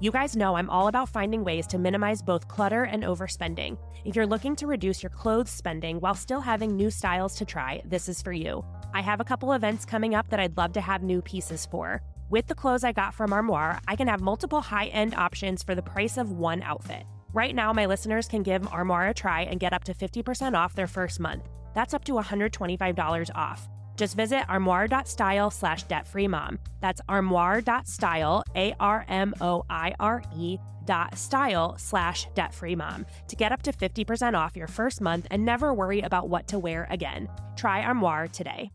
You guys know I'm all about finding ways to minimize both clutter and overspending. If you're looking to reduce your clothes spending while still having new styles to try, this is for you. I have a couple events coming up that I'd love to have new pieces for. With the clothes I got from Armoire, I can have multiple high end options for the price of one outfit. Right now, my listeners can give Armoire a try and get up to 50% off their first month. That's up to $125 off. Just visit armoire.style slash debtfreemom. That's armoire.style, A R M O I R E dot style slash debtfreemom to get up to 50% off your first month and never worry about what to wear again. Try Armoire today.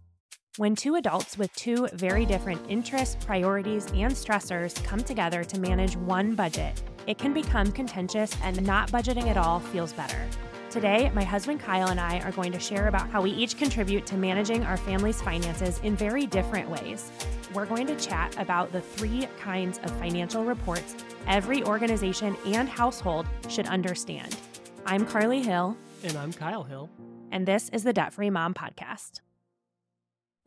When two adults with two very different interests, priorities, and stressors come together to manage one budget, it can become contentious and not budgeting at all feels better. Today, my husband Kyle and I are going to share about how we each contribute to managing our family's finances in very different ways. We're going to chat about the three kinds of financial reports every organization and household should understand. I'm Carly Hill. And I'm Kyle Hill. And this is the Debt Free Mom Podcast.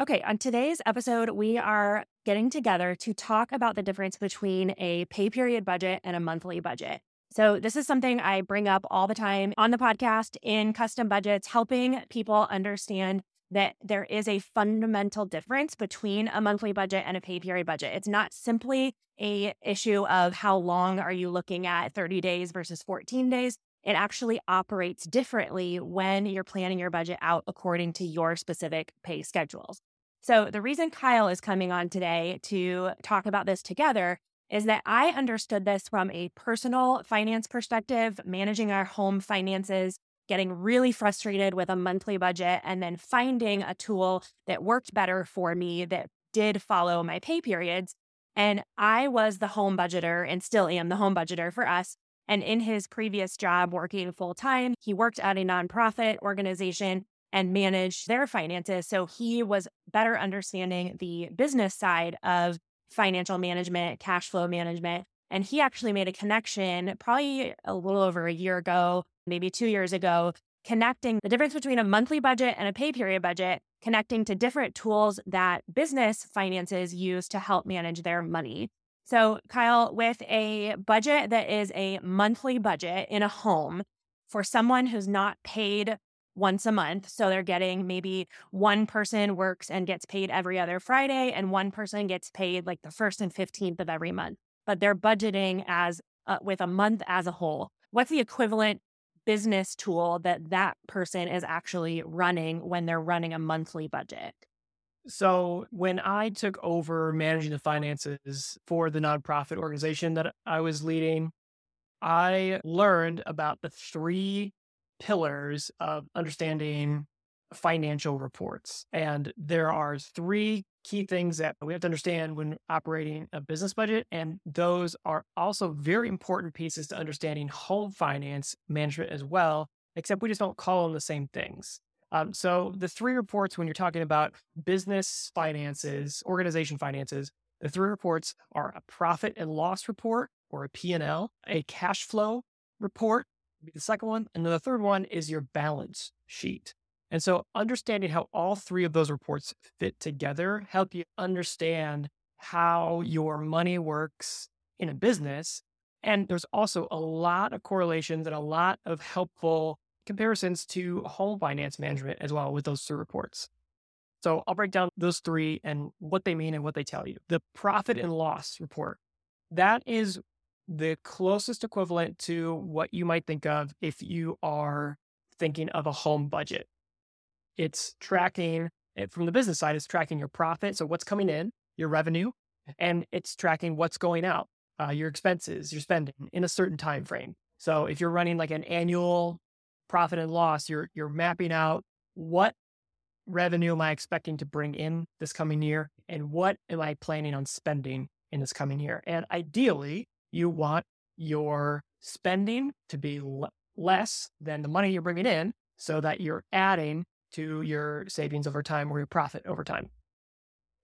Okay, on today's episode, we are getting together to talk about the difference between a pay period budget and a monthly budget. So, this is something I bring up all the time on the podcast in custom budgets, helping people understand that there is a fundamental difference between a monthly budget and a pay period budget. It's not simply a issue of how long are you looking at 30 days versus 14 days. It actually operates differently when you're planning your budget out according to your specific pay schedules. So, the reason Kyle is coming on today to talk about this together is that I understood this from a personal finance perspective, managing our home finances, getting really frustrated with a monthly budget, and then finding a tool that worked better for me that did follow my pay periods. And I was the home budgeter and still am the home budgeter for us. And in his previous job working full time, he worked at a nonprofit organization and managed their finances. So he was better understanding the business side of financial management, cash flow management. And he actually made a connection probably a little over a year ago, maybe two years ago, connecting the difference between a monthly budget and a pay period budget, connecting to different tools that business finances use to help manage their money. So, Kyle, with a budget that is a monthly budget in a home for someone who's not paid once a month. So they're getting maybe one person works and gets paid every other Friday, and one person gets paid like the first and 15th of every month. But they're budgeting as uh, with a month as a whole. What's the equivalent business tool that that person is actually running when they're running a monthly budget? So, when I took over managing the finances for the nonprofit organization that I was leading, I learned about the three pillars of understanding financial reports. And there are three key things that we have to understand when operating a business budget. And those are also very important pieces to understanding home finance management as well, except we just don't call them the same things. Um, so the three reports, when you're talking about business finances, organization finances, the three reports are a profit and loss report or a P&L, a cash flow report, the second one. And then the third one is your balance sheet. And so understanding how all three of those reports fit together help you understand how your money works in a business. And there's also a lot of correlations and a lot of helpful comparisons to home finance management as well with those three reports. So I'll break down those three and what they mean and what they tell you. The profit and loss report. That is the closest equivalent to what you might think of if you are thinking of a home budget. It's tracking it from the business side, it's tracking your profit. So what's coming in, your revenue, and it's tracking what's going out, uh, your expenses, your spending in a certain time frame. So if you're running like an annual profit and loss, you're you're mapping out what revenue am I expecting to bring in this coming year and what am I planning on spending in this coming year. And ideally, you want your spending to be l- less than the money you're bringing in so that you're adding to your savings over time or your profit over time.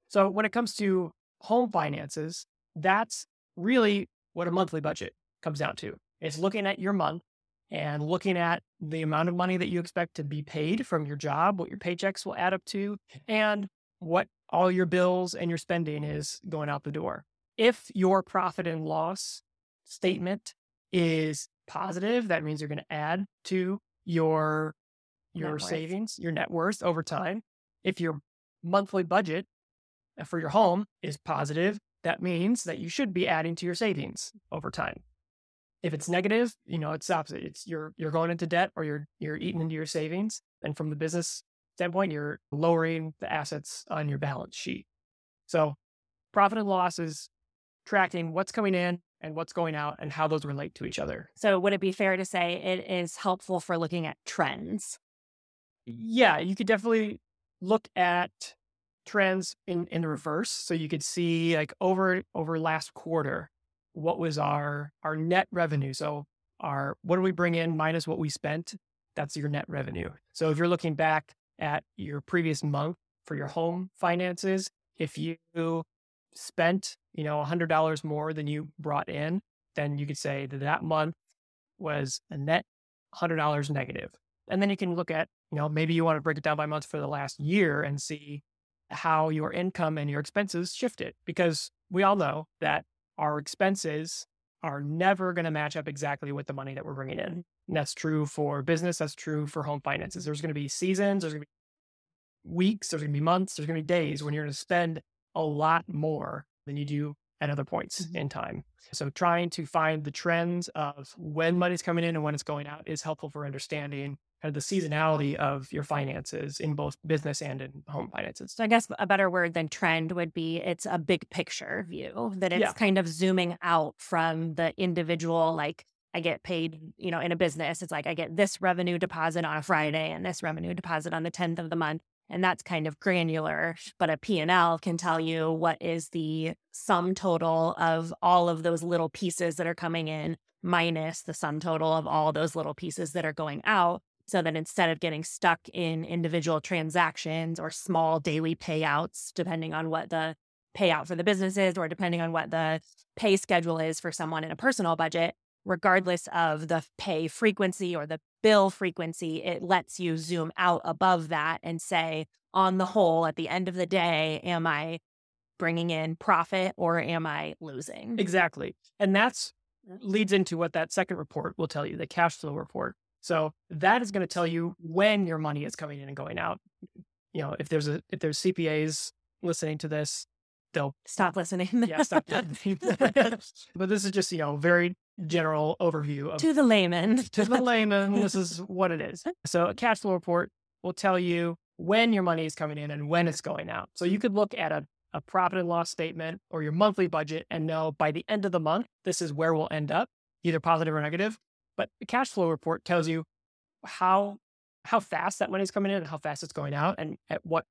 So when it comes to home finances, that's really what a monthly budget comes down to. It's looking at your month and looking at the amount of money that you expect to be paid from your job, what your paychecks will add up to, and what all your bills and your spending is going out the door. If your profit and loss statement is positive, that means you're going to add to your your savings, your net worth over time. If your monthly budget uh, for your home is positive, that means that you should be adding to your savings over time. If it's negative, you know, it's opposite. It's you're you're going into debt or you're you're eating into your savings. And from the business standpoint, you're lowering the assets on your balance sheet. So profit and loss is tracking what's coming in and what's going out and how those relate to each other. So would it be fair to say it is helpful for looking at trends? Yeah, you could definitely look at trends in in the reverse. So you could see like over over last quarter, what was our our net revenue? So our what do we bring in minus what we spent? That's your net revenue. So if you're looking back at your previous month for your home finances, if you spent, you know, $100 more than you brought in, then you could say that that month was a net $100 negative. And then you can look at, you know, maybe you want to break it down by month for the last year and see how your income and your expenses shifted because we all know that our expenses are never going to match up exactly with the money that we're bringing in. And that's true for business. That's true for home finances. There's going to be seasons, there's going to be weeks, there's going to be months, there's going to be days when you're going to spend a lot more than you do at other points mm-hmm. in time. So trying to find the trends of when money's coming in and when it's going out is helpful for understanding kind of the seasonality of your finances in both business and in home finances. So I guess a better word than trend would be it's a big picture view that it's yeah. kind of zooming out from the individual like I get paid, you know, in a business, it's like I get this revenue deposit on a Friday and this revenue deposit on the 10th of the month and that's kind of granular but a p&l can tell you what is the sum total of all of those little pieces that are coming in minus the sum total of all those little pieces that are going out. So that instead of getting stuck in individual transactions or small daily payouts depending on what the payout for the business is or depending on what the pay schedule is for someone in a personal budget regardless of the pay frequency or the bill frequency, it lets you zoom out above that and say, on the whole, at the end of the day, am I bringing in profit or am I losing? Exactly. And that's leads into what that second report will tell you, the cash flow report. So that is going to tell you when your money is coming in and going out. You know, if there's a if there's CPAs listening to this, they'll stop listening. yeah, stop listening. but this is just, you know, very general overview of to the layman. to the layman, this is what it is. So a cash flow report will tell you when your money is coming in and when it's going out. So you could look at a, a profit and loss statement or your monthly budget and know by the end of the month, this is where we'll end up, either positive or negative. But the cash flow report tells you how how fast that money is coming in and how fast it's going out and at what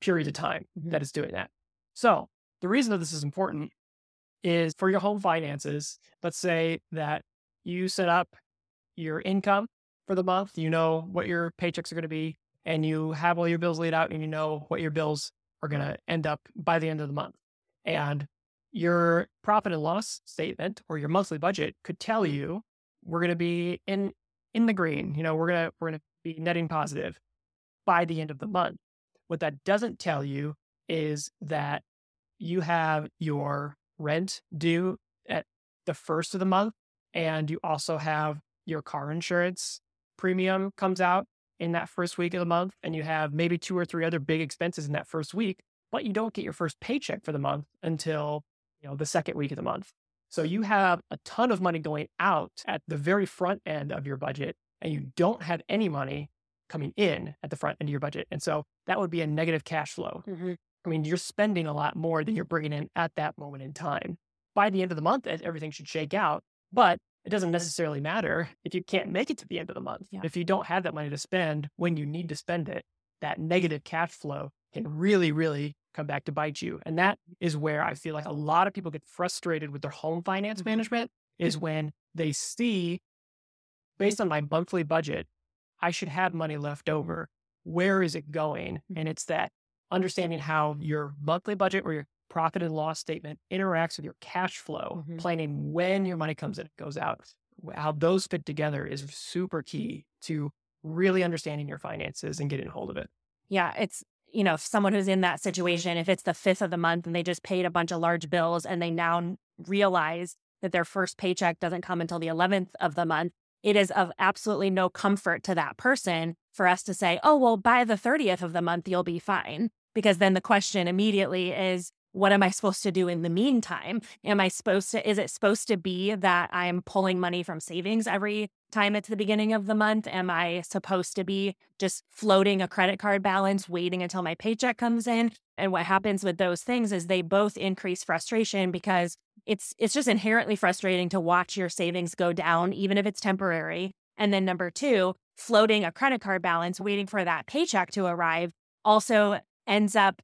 period of time mm-hmm. that it's doing that. So the reason that this is important is for your home finances. Let's say that you set up your income for the month, you know what your paychecks are going to be, and you have all your bills laid out and you know what your bills are going to end up by the end of the month. And your profit and loss statement or your monthly budget could tell you we're going to be in in the green, you know, we're going to we're going to be netting positive by the end of the month. What that doesn't tell you is that you have your rent due at the first of the month. And you also have your car insurance premium comes out in that first week of the month. And you have maybe two or three other big expenses in that first week, but you don't get your first paycheck for the month until, you know, the second week of the month. So you have a ton of money going out at the very front end of your budget, and you don't have any money coming in at the front end of your budget. And so that would be a negative cash flow. Mm-hmm. I mean, you're spending a lot more than you're bringing in at that moment in time. By the end of the month, everything should shake out, but it doesn't necessarily matter if you can't make it to the end of the month. Yeah. If you don't have that money to spend when you need to spend it, that negative cash flow can really, really come back to bite you. And that is where I feel like a lot of people get frustrated with their home finance mm-hmm. management is when they see, based on my monthly budget, I should have money left over where is it going? And it's that understanding how your monthly budget or your profit and loss statement interacts with your cash flow, Mhm. planning when your money comes in and goes out. How those fit together is super key to really understanding your finances and getting a hold of it. Yeah, it's you know, if someone who's in that situation, if it's the fifth of the month and they just paid a bunch of large bills and they now realize that their first paycheck doesn't come until the 11th of the month, it is of absolutely no comfort to that person for us to say, oh, well, by the 30th of the month, you'll be fine. Because then the question immediately is, what am I supposed to do in the meantime? Am I supposed to, is it supposed to be that I'm pulling money from savings every time it's the beginning of the month? Am I supposed to be just floating a credit card balance, waiting until my paycheck comes in? And what happens with those things is they both increase frustration because it's it's just inherently frustrating to watch your savings go down, even if it's temporary. And then number two, floating a credit card balance, waiting for that paycheck to arrive, also ends up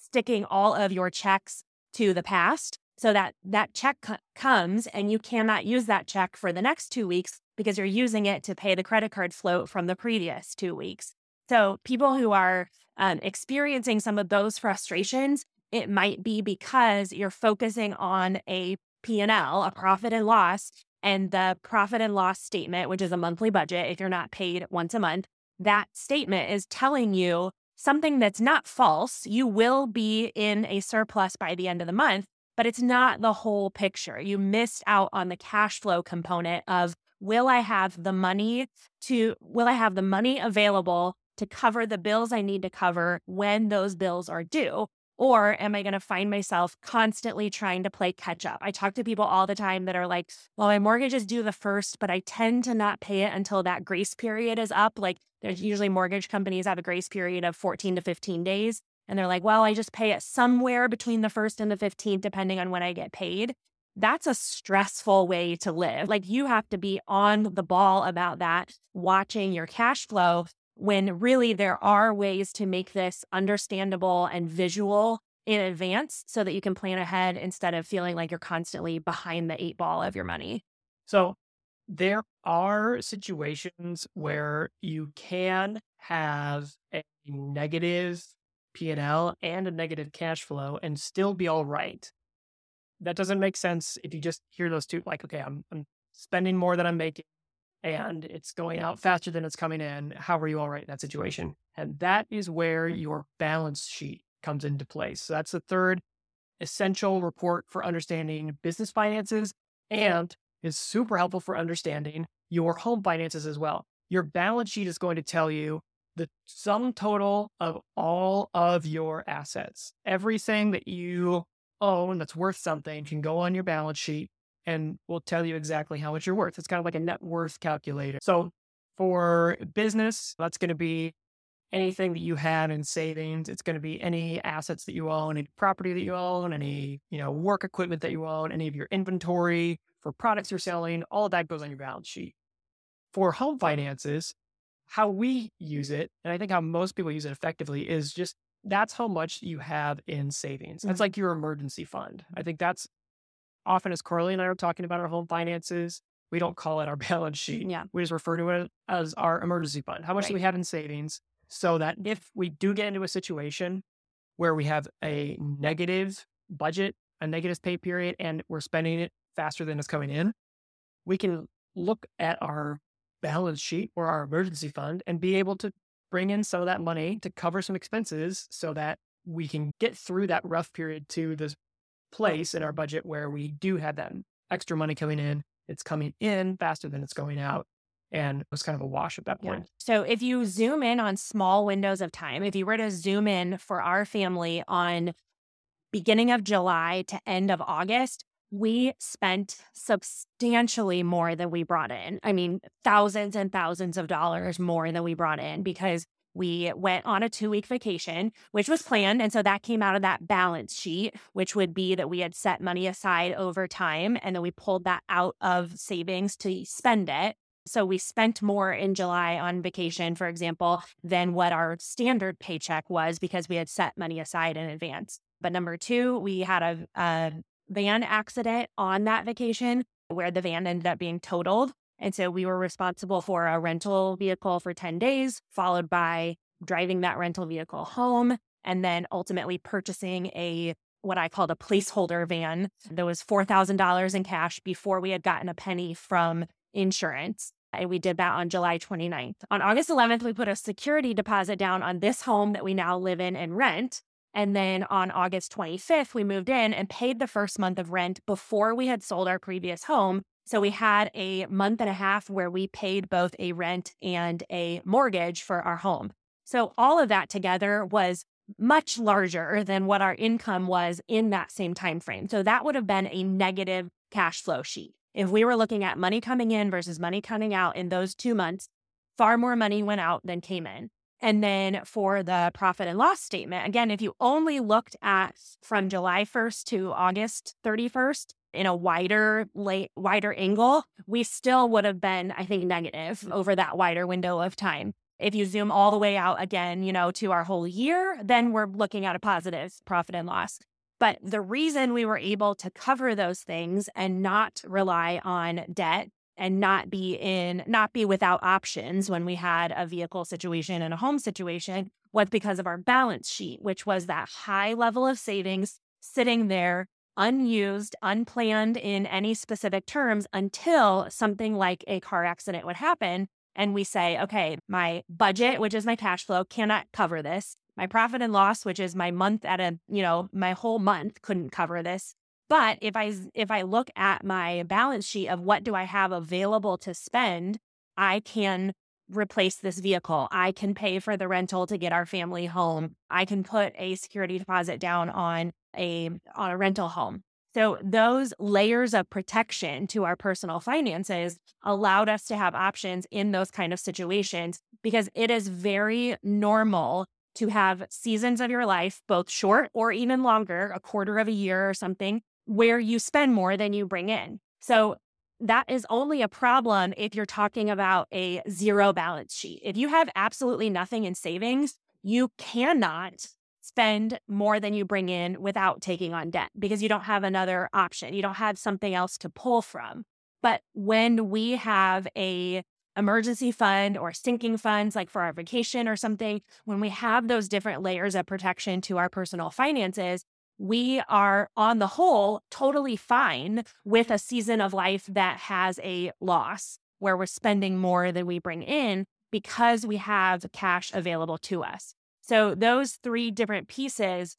sticking all of your checks to the past so that that check co- comes and you cannot use that check for the next two weeks because you're using it to pay the credit card float from the previous two weeks. So people who are um, experiencing some of those frustrations, it might be because you're focusing on a P&L, a profit and loss, and the profit and loss statement, which is a monthly budget if you're not paid once a month, that statement is telling you something that's not false. You will be in a surplus by the end of the month, but it's not the whole picture. You missed out on the cash flow component of will I have the money to will I have the money available to cover the bills I need to cover when those bills are due? Or am I going to find myself constantly trying to play catch up? I talk to people all the time that are like, well, my mortgage is due the first, but I tend to not pay it until that grace period is up. Like, there's usually mortgage companies have a grace period of 14 to 15 days. And they're like, well, I just pay it somewhere between the first and the 15th, depending on when I get paid. That's a stressful way to live. Like, you have to be on the ball about that, watching your cash flow when really there are ways to make this understandable and visual in advance so that you can plan ahead instead of feeling like you're constantly behind the eight ball of your money. So there are situations where you can have a negative P&L and a negative cash flow and still be all right. That doesn't make sense if you just hear those two like okay, I'm I'm spending more than I'm making and it's going out faster than it's coming in. How are you all right in that situation? And that is where mm-hmm. your balance sheet comes into place. So that's the third essential report for understanding business finances and is super helpful for understanding your home finances as well. Your balance sheet is going to tell you the sum total of all of your assets. Everything that you own that's worth something can go on your balance sheet and will tell you exactly how much you're worth. It's kind of like a net worth calculator. So for business, that's going to be anything that you have in savings. It's going to be any assets that you own, any property that you own, any, you know, work equipment that you own, any of your inventory for products you're selling, all of that goes on your balance sheet. For home finances, how we use it, and I think how most people use it effectively is just that's how much you have in savings. That's Mhm. like your emergency fund. I think that's often as Carly and I are talking about our home finances, we don't call it our balance sheet. Yeah. We just refer to it as our emergency fund. How much do we have in savings so that if we do get into a situation where we have a negative budget, a negative pay period, and we're spending it faster than it's coming in, we can look at our balance sheet or our emergency fund and be able to bring in some of that money to cover some expenses so that we can get through that rough period to this place in our budget where we do have that extra money coming in. It's coming in faster than it's going out. And it was kind of a wash at that Yeah. point. So if you zoom in on small windows of time, if you were to zoom in for our family on beginning of July to end of August, we spent substantially more than we brought in. I mean, thousands and thousands of dollars more than we brought in because we went on a two week vacation, which was planned. And so that came out of that balance sheet, which would be that we had set money aside over time. And then we pulled that out of savings to spend it. So we spent more in July on vacation, for example, than what our standard paycheck was because we had set money aside in advance. But number two, we had a, a van accident on that vacation where the van ended up being totaled. And so we were responsible for a rental vehicle for 10 days, followed by driving that rental vehicle home, and then ultimately purchasing a what I called a placeholder van. There was $4,000 in cash before we had gotten a penny from insurance. And we did that on July 29th. On August 11th, we put a security deposit down on this home that we now live in and rent. And then on August 25th, we moved in and paid the first month of rent before we had sold our previous home. So we had a month and a half where we paid both a rent and a mortgage for our home. So all of that together was much larger than what our income was in that same time frame. So that would have been a negative cash flow sheet. If we were looking at money coming in versus money coming out in those 2 months, far more money went out than came in. And then for the profit and loss statement, again, if you only looked at from July 1st to August 31st in a wider late wider angle, we still would have been, I think, negative mm. over that wider window of time. If you zoom all the way out again, you know, to our whole year, then we're looking at a positive profit and loss. But the reason we were able to cover those things and not rely on debt and not be in, not be without options when we had a vehicle situation and a home situation was because of our balance sheet, which was that high level of savings sitting there unused, unplanned in any specific terms until something like a car accident would happen and we say, okay, my budget, which is my cash flow, cannot cover this. My profit and loss, which is my month at a, you know, my whole month couldn't cover this. But if I if I look at my balance sheet of what do I have available to spend, I can replace this vehicle. I can pay for the rental to get our family home. I can put a security deposit down on a on a rental home. So, those layers of protection to our personal finances allowed us to have options in those kind of situations because it is very normal to have seasons of your life, both short or even longer, a quarter of a year or something, where you spend more than you bring in. So, that is only a problem if you're talking about a zero balance sheet. If you have absolutely nothing in savings, you cannot spend more than you bring in without taking on debt because you don't have another option. You don't have something else to pull from. But when we have a emergency fund or sinking funds like for our vacation or something, when we have those different layers of protection to our personal finances, we are on the whole totally fine with a season of life that has a loss where we're spending more than we bring in because we have cash available to us. So those three different pieces,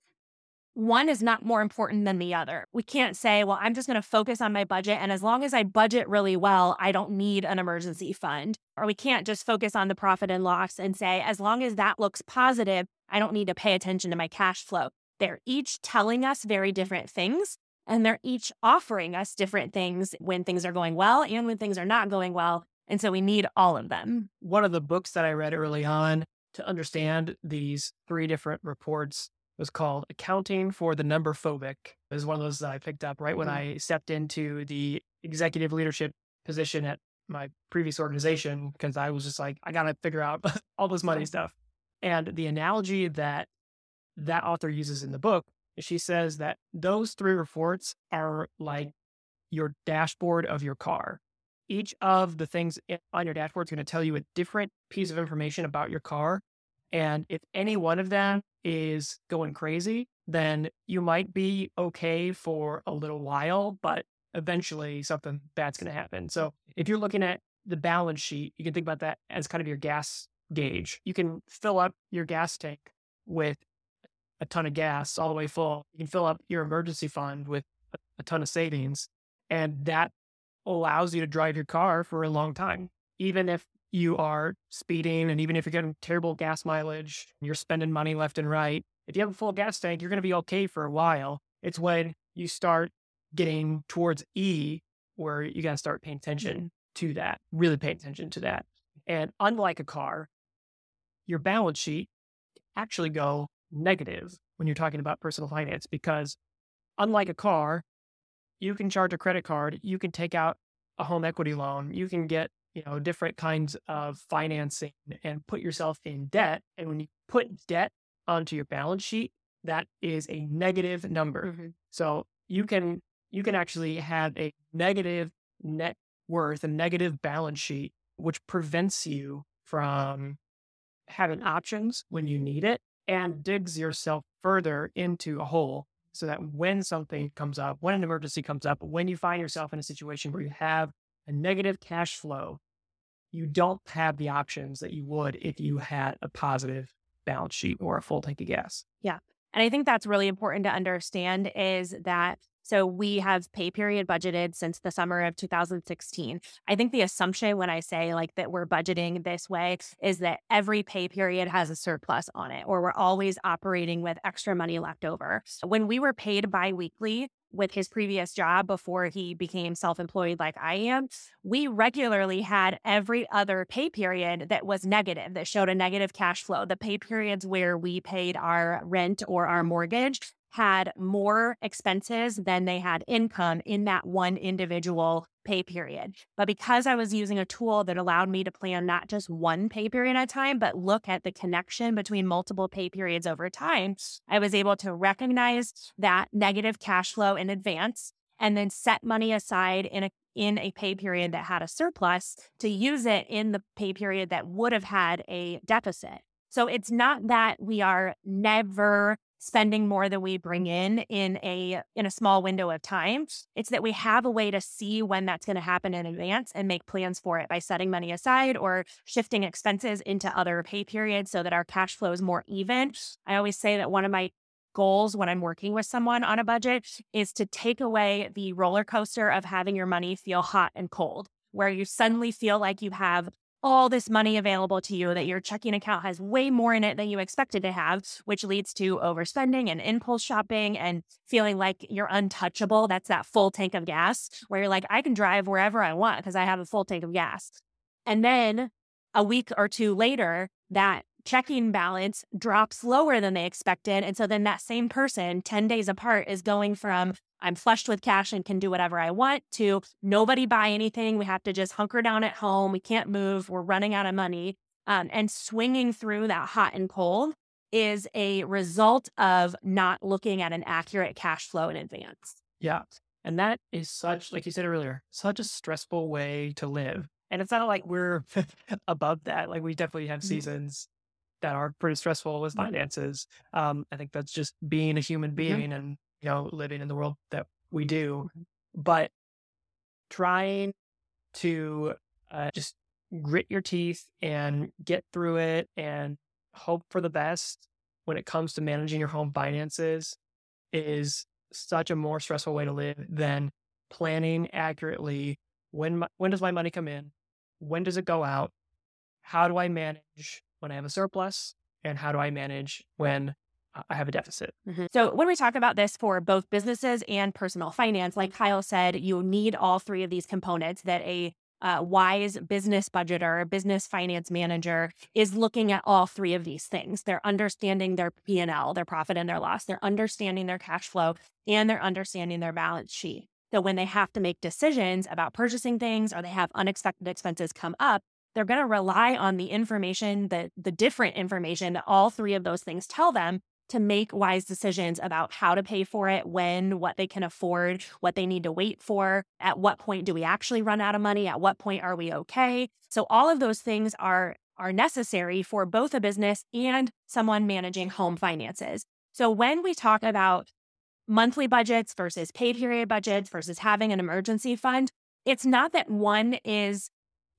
one is not more important than the other. We can't say, well, I'm just going to focus on my budget. And as long as I budget really well, I don't need an emergency fund. Or we can't just focus on the profit and loss and say, as long as that looks positive, I don't need to pay attention to my cash flow. They're each telling us very different things. And they're each offering us different things when things are going well and when things are not going well. And so we need all of them. One of the books that I read early on to understand these three different reports was called Accounting for the Number Phobic. It was one of those that I picked up right when mm-hmm. I stepped into the executive leadership position at my previous organization because I was just like, I got to figure out all this money stuff. And the analogy that that author uses in the book, she says that those three reports are like your dashboard of your car each of the things on your dashboard is going to tell you a different piece of information about your car. And if any one of them is going crazy, then you might be okay for a little while, but eventually something bad's going to happen. So if you're looking at the balance sheet, you can think about that as kind of your gas gauge. You can fill up your gas tank with a ton of gas all the way full. You can fill up your emergency fund with a, ton of savings. And that allows you to drive your car for a long time. Even if you are speeding and even if you're getting terrible gas mileage, you're spending money left and right. If you have a full gas tank, you're going to be okay for a while. It's when you start getting towards E where you got to start paying attention to that, really pay attention to that. And unlike a car, your balance sheet actually go negative when you're talking about personal finance because unlike a car, you can charge a credit card, you can take out a home equity loan, you can get, you know, different kinds of financing and put yourself in debt. And when you put debt onto your balance sheet, that is a negative number. Mm-hmm. So you can you can actually have a negative net worth, a negative balance sheet, which prevents you from having options when you need it and digs yourself further into a hole so that when something comes up, when an emergency comes up, when you find yourself in a situation where you have a negative cash flow, you don't have the options that you would if you had a positive balance sheet or a full tank of gas. Yeah. And I think that's really important to understand is that so we have pay period budgeted since the summer of 2016. I think the assumption when I say like that we're budgeting this way is that every pay period has a surplus on it, or we're always operating with extra money left over. When we were paid biweekly, with his previous job before he became self employed like I am, we regularly had every other pay period that was negative, that showed a negative cash flow. The pay periods where we paid our rent or our mortgage had more expenses than they had income in that one individual pay period. But because I was using a tool that allowed me to plan not just one pay period at a time, but look at the connection between multiple pay periods over time, I was able to recognize that negative cash flow in advance and then set money aside in a in a pay period that had a surplus to use it in the pay period that would have had a deficit. So it's not that we are never spending more than we bring in in a in a small window of time it's that we have a way to see when that's going to happen in advance and make plans for it by setting money aside or shifting expenses into other pay periods so that our cash flow is more even. I always say that one of my goals when i'm working with someone on a budget is to take away the roller coaster of having your money feel hot and cold where you suddenly feel like you have all this money available to you that your checking account has way more in it than you expected to have, which leads to overspending and impulse shopping and feeling like you're untouchable. That's that full tank of gas where you're like, I can drive wherever I want because I have a full tank of gas. And then a week or two later, that checking balance drops lower than they expected. And so then that same person 10 days apart is going from I'm flushed with cash and can do whatever I want to nobody buy anything. We have to just hunker down at home. We can't move. We're running out of money. Um, and swinging through that hot and cold is a result of not looking at an accurate cash flow in advance. Yeah. And that is such, like you said earlier, such a stressful way to live. And it's not like we're above that. Like we definitely have mm-hmm. seasons that are pretty stressful with finances. Um, I think that's just being a human mm-hmm. being mm-hmm. and you know living in the world that we do. Mm-hmm. But trying to uh, just grit your teeth and get through it and hope for the best when it comes to managing your home finances is such a more stressful way to live than planning accurately when my, when does my money come in when does it go out how do i manage when I have a surplus and how do I manage when I have a deficit. Mm-hmm. So, when we talk about this for both businesses and personal finance, like Kyle said, you need all three of these components that a uh, wise business budgeter, business finance manager is looking at all three of these things. They're understanding their P&L, their profit and their loss. They're understanding their cash flow and they're understanding their balance sheet. So when they have to make decisions about purchasing things or they have unexpected expenses come up, they're going to rely on the information that the different information that all three of those things tell them to make wise decisions about how to pay for it, when, what they can afford, what they need to wait for, at what point do we actually run out of money, at what point are we okay? So all of those things are are necessary for both a business and someone managing home finances. So when we talk about monthly budgets versus pay period budgets versus having an emergency fund, it's not that one is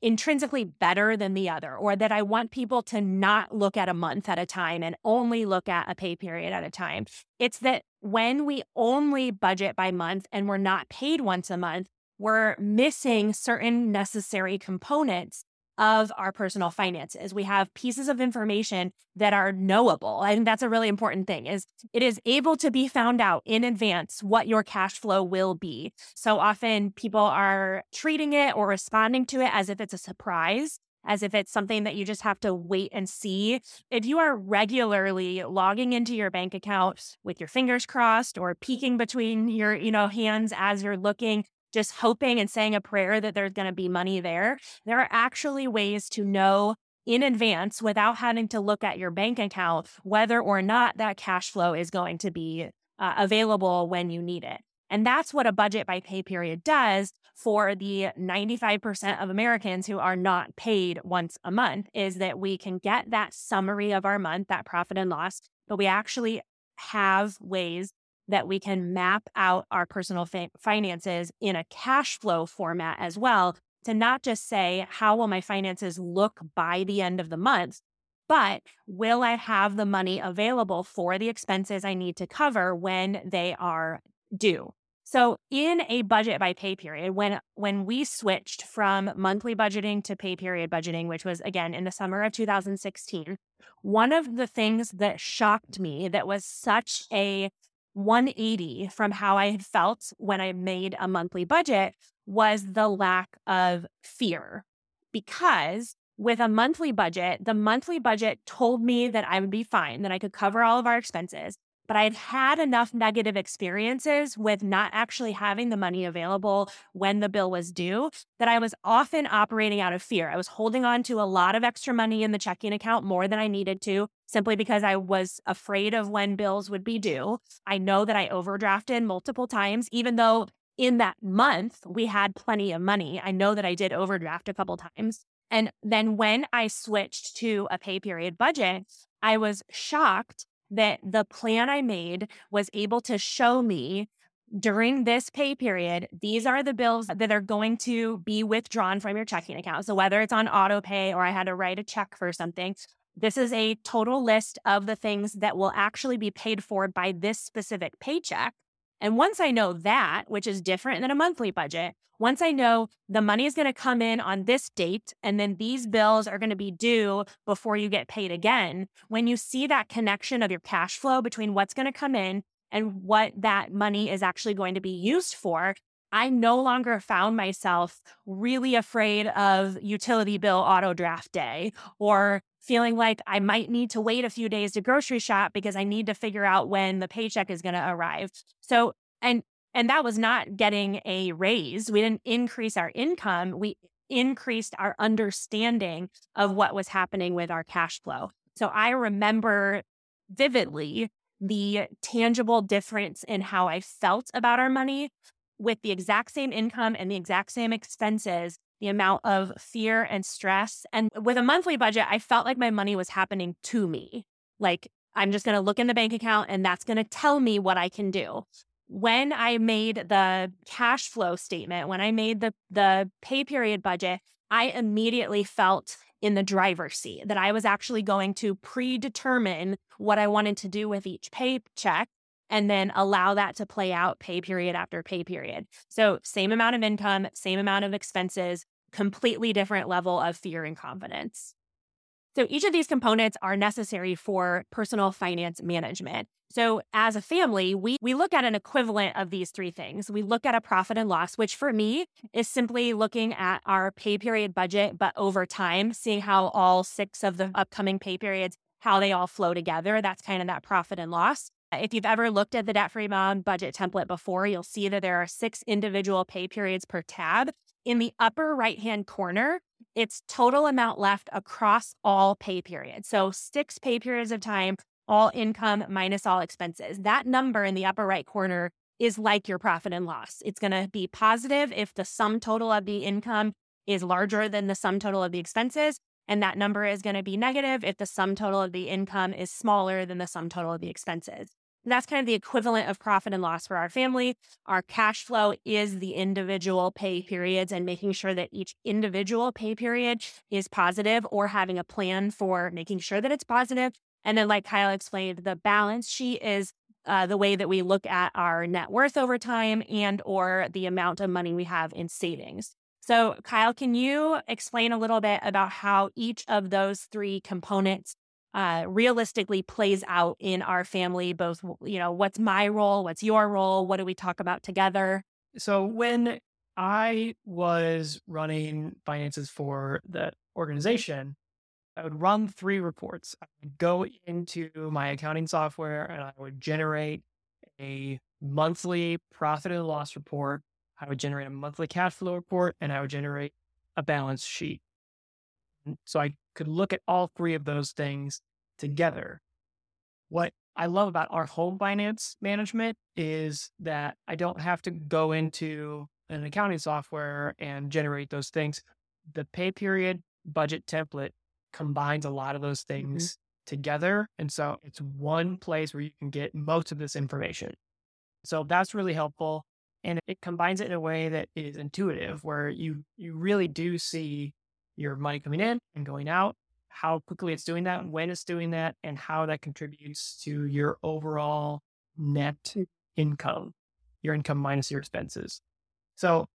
intrinsically better than the other, or that I want people to not look at a month at a time and only look at a pay period at a time. It's that when we only budget by month and we're not paid once a month, we're missing certain necessary components of our personal finances. We have pieces of information that are knowable. Think that's a really important thing is it is able to be found out in advance what your cash flow will be. So often people are treating it or responding to it as if it's a surprise as if it's something that you just have to wait and see. If you are regularly logging into your bank account with your fingers crossed or peeking between your, you know, hands as you're looking, just hoping and saying a prayer that there's going to be money there. There are actually ways to know in advance without having to look at your bank account whether or not that cash flow is going to be uh, available when you need it. And that's what a budget by pay period does for the 95% of Americans who are not paid once a month is that we can get that summary of our month, that profit and loss, but we actually have ways that we can map out our personal fa- finances in a cash flow format as well to not just say, how will my finances look by the end of the month, but will I have the money available for the expenses I need to cover when they are due? So in a budget by pay period, when when we switched from monthly budgeting to pay period budgeting, which was again in the summer of 2016, one of the things that shocked me that was such a 180 from how I had felt when I made a monthly budget was the lack of fear. Because with a monthly budget, the monthly budget told me that I would be fine, that I could cover all of our expenses. But I had had enough negative experiences with not actually having the money available when the bill was due that I was often operating out of fear. I was holding on to a lot of extra money in the checking account more than I needed to, simply because I was afraid of when bills would be due. I know that I overdrafted multiple times, even though in that month we had plenty of money. I know that I did overdraft a couple times. And then when I switched to a pay period budget, I was shocked that the plan I made was able to show me during this pay period, these are the bills that are going to be withdrawn from your checking account. So whether it's on auto pay or I had to write a check for something, this is a total list of the things that will actually be paid for by this specific paycheck. And once I know that, which is different than a monthly budget, once I know the money is going to come in on this date and then these bills are going to be due before you get paid again, when you see that connection of your cash flow between what's going to come in and what that money is actually going to be used for, I no longer found myself really afraid of utility bill auto draft day or feeling like I might need to wait a few days to grocery shop because I need to figure out when the paycheck is going to arrive. So, and and that was not getting a raise. We didn't increase our income. We increased our understanding of what was happening with our cash flow. So I remember vividly the tangible difference in how I felt about our money with the exact same income and the exact same expenses, the amount of fear and stress. And with a monthly budget, I felt like my money was happening to me. Like I'm just going to look in the bank account and that's going to tell me what I can do when I made the cash flow statement, when I made the the pay period budget, I immediately felt in the driver's seat that I was actually going to predetermine what I wanted to do with each paycheck and then allow that to play out pay period after pay period. So, same amount of income, same amount of expenses, completely different level of fear and confidence. So each of these components are necessary for personal finance management. So as a family, we we look at an equivalent of these three things. We look at a profit and loss, which for me is simply looking at our pay period budget but over time, seeing how all six of the upcoming pay periods how they all flow together. That's kind of that profit and loss. Uh, if you've ever looked at the debt free mom budget template before, you'll see that there are six individual pay periods per tab. In the upper right hand corner, it's total amount left across all pay periods. So six pay periods of time, all income minus all expenses. That number in the upper right corner is like your profit and loss. It's going to be positive if the sum total of the income is larger than the sum total of the expenses. And that number is going to be negative if the sum total of the income is smaller than the sum total of the expenses that's kind of the equivalent of profit and loss for our family. Our cash flow is the individual pay periods and making sure that each individual pay period is positive or having a plan for making sure that it's positive. And then, like Kyle explained, the balance sheet is uh, the way that we look at our net worth over time and or the amount of money we have in savings. So, Kyle, can you explain a little bit about how each of those three components uh, realistically plays out in our family both you know what's my role what's your role what do we talk about together? So when i was running finances for the organization i would run three reports. I would go into my accounting software and i would generate a monthly profit and loss report i would generate a monthly cash flow report and i would generate a balance sheet so I could look at all three of those things together. What I love about our home finance management is that I don't have to go into an accounting software and generate those things. The pay period budget template combines a lot of those Mm-hmm. things together. And so it's one place where you can get most of this information. So that's really helpful. And it combines it in a way that is intuitive, where you you really do see your money coming in and going out, how quickly it's doing that, and when it's doing that, and how that contributes to your overall net mm. income, your income minus your expenses. So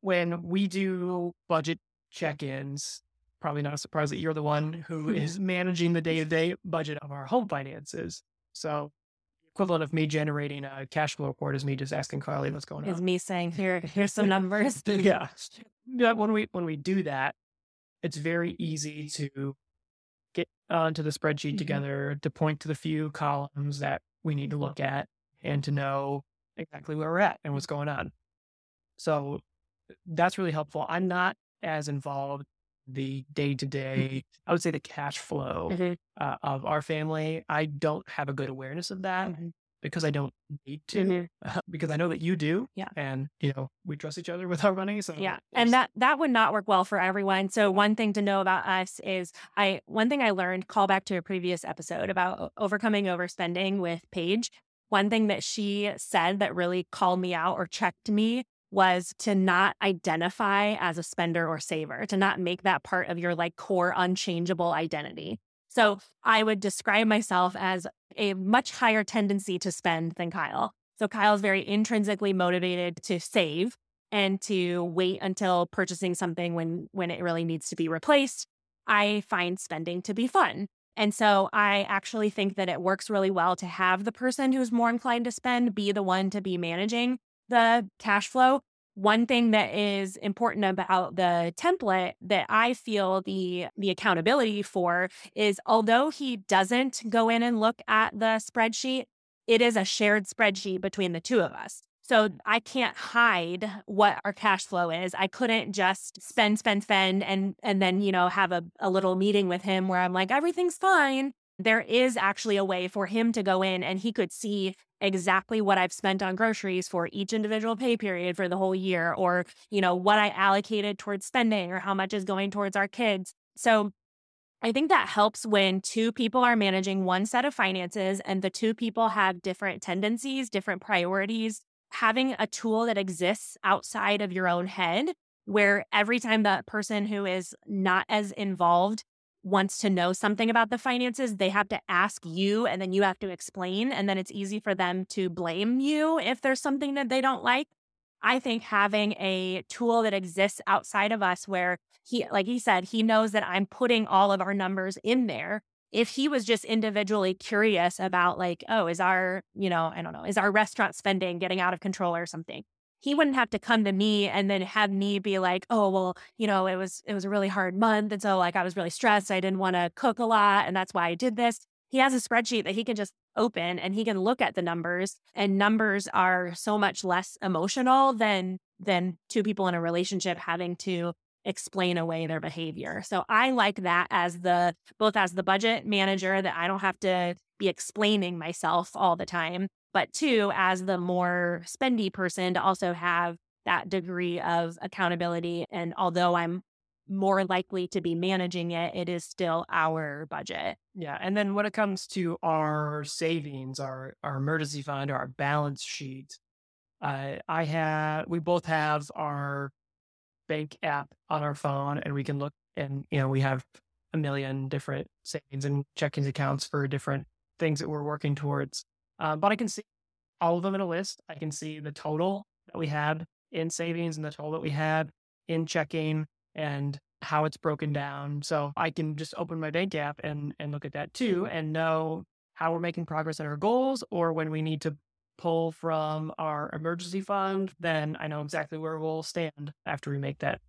when we do budget check-ins, probably not a surprise that you're the one who is managing the day-to-day budget of our home finances. So equivalent of me generating a cash flow report is me just asking Carly what's going on. Is me saying, here, here's some numbers. yeah. Yeah. When we when we do that, it's very easy to get onto the spreadsheet Mhm. together to point to the few columns that we need to look at and to know exactly where we're at and what's going on. So that's really helpful. I'm not as involved the day to day. I would say the cash flow Mhm, uh, of our family. I don't have a good awareness of that mhm, because I don't need to. mhm. because I know that you do. Yeah. And, you know, we trust each other with our money. So, Yeah. And that that would not work well for everyone. So one thing to know about us is I one thing I learned, call back to a previous episode about overcoming overspending with Paige. One thing that she said that really called me out or checked me was to not identify as a spender or saver, to not make that part of your like core unchangeable identity. So I would describe myself as a much higher tendency to spend than Kyle. So Kyle's very intrinsically motivated to save and to wait until purchasing something when when it really needs to be replaced. I find spending to be fun. And so I actually think that it works really well to have the person who's more inclined to spend be the one to be managing the cash flow. One thing that is important about the template that I feel the the accountability for is although he doesn't go in and look at the spreadsheet, it is a shared spreadsheet between the two of us. So I can't hide what our cash flow is. I couldn't just spend, spend, spend, and and then you know have a, a little meeting with him where I'm like everything's fine. There is actually a way for him to go in and he could see exactly what I've spent on groceries for each individual pay period for the whole year, or you know what I allocated towards spending, or how much is going towards our kids. So I think that helps when two people are managing one set of finances and the two people have different tendencies, different priorities. Having a tool that exists outside of your own head, where every time that person who is not as involved wants to know something about the finances, they have to ask you and then you have to explain. And then it's easy for them to blame you if there's something that they don't like. I think having a tool that exists outside of us where he, like he said, he knows that I'm putting all of our numbers in there. If he was just individually curious about, like, oh, is our, you know, I don't know, is our restaurant spending getting out of control or something? He wouldn't have to come to me and then have me be like, oh, well, you know, it was it was a really hard month. And so like I was really stressed. I didn't want to cook a lot. And that's why I did this. He has a spreadsheet that he can just open and he can look at the numbers. And numbers are so much less emotional than than two people in a relationship having to explain away their behavior. So I like that as the both as the budget manager that I don't have to be explaining myself all the time, but two as the more spendy person to also have that degree of accountability and although I'm more likely to be managing it, it is still our budget. Yeah. And then when it comes to our savings, our, our emergency fund, our balance sheet, uh, I have, we both have our bank app on our phone and we can look and, you know, we have a million different savings and checkings accounts for different things that we're working towards. Uh, but I can see all of them in a list. I can see the total that we had in savings and the total that we had in checking and how it's broken down. So I can just open my bank app and and look at that too and know how we're making progress on our goals or when we need to pull from our emergency fund, then I know exactly where we'll stand after we make that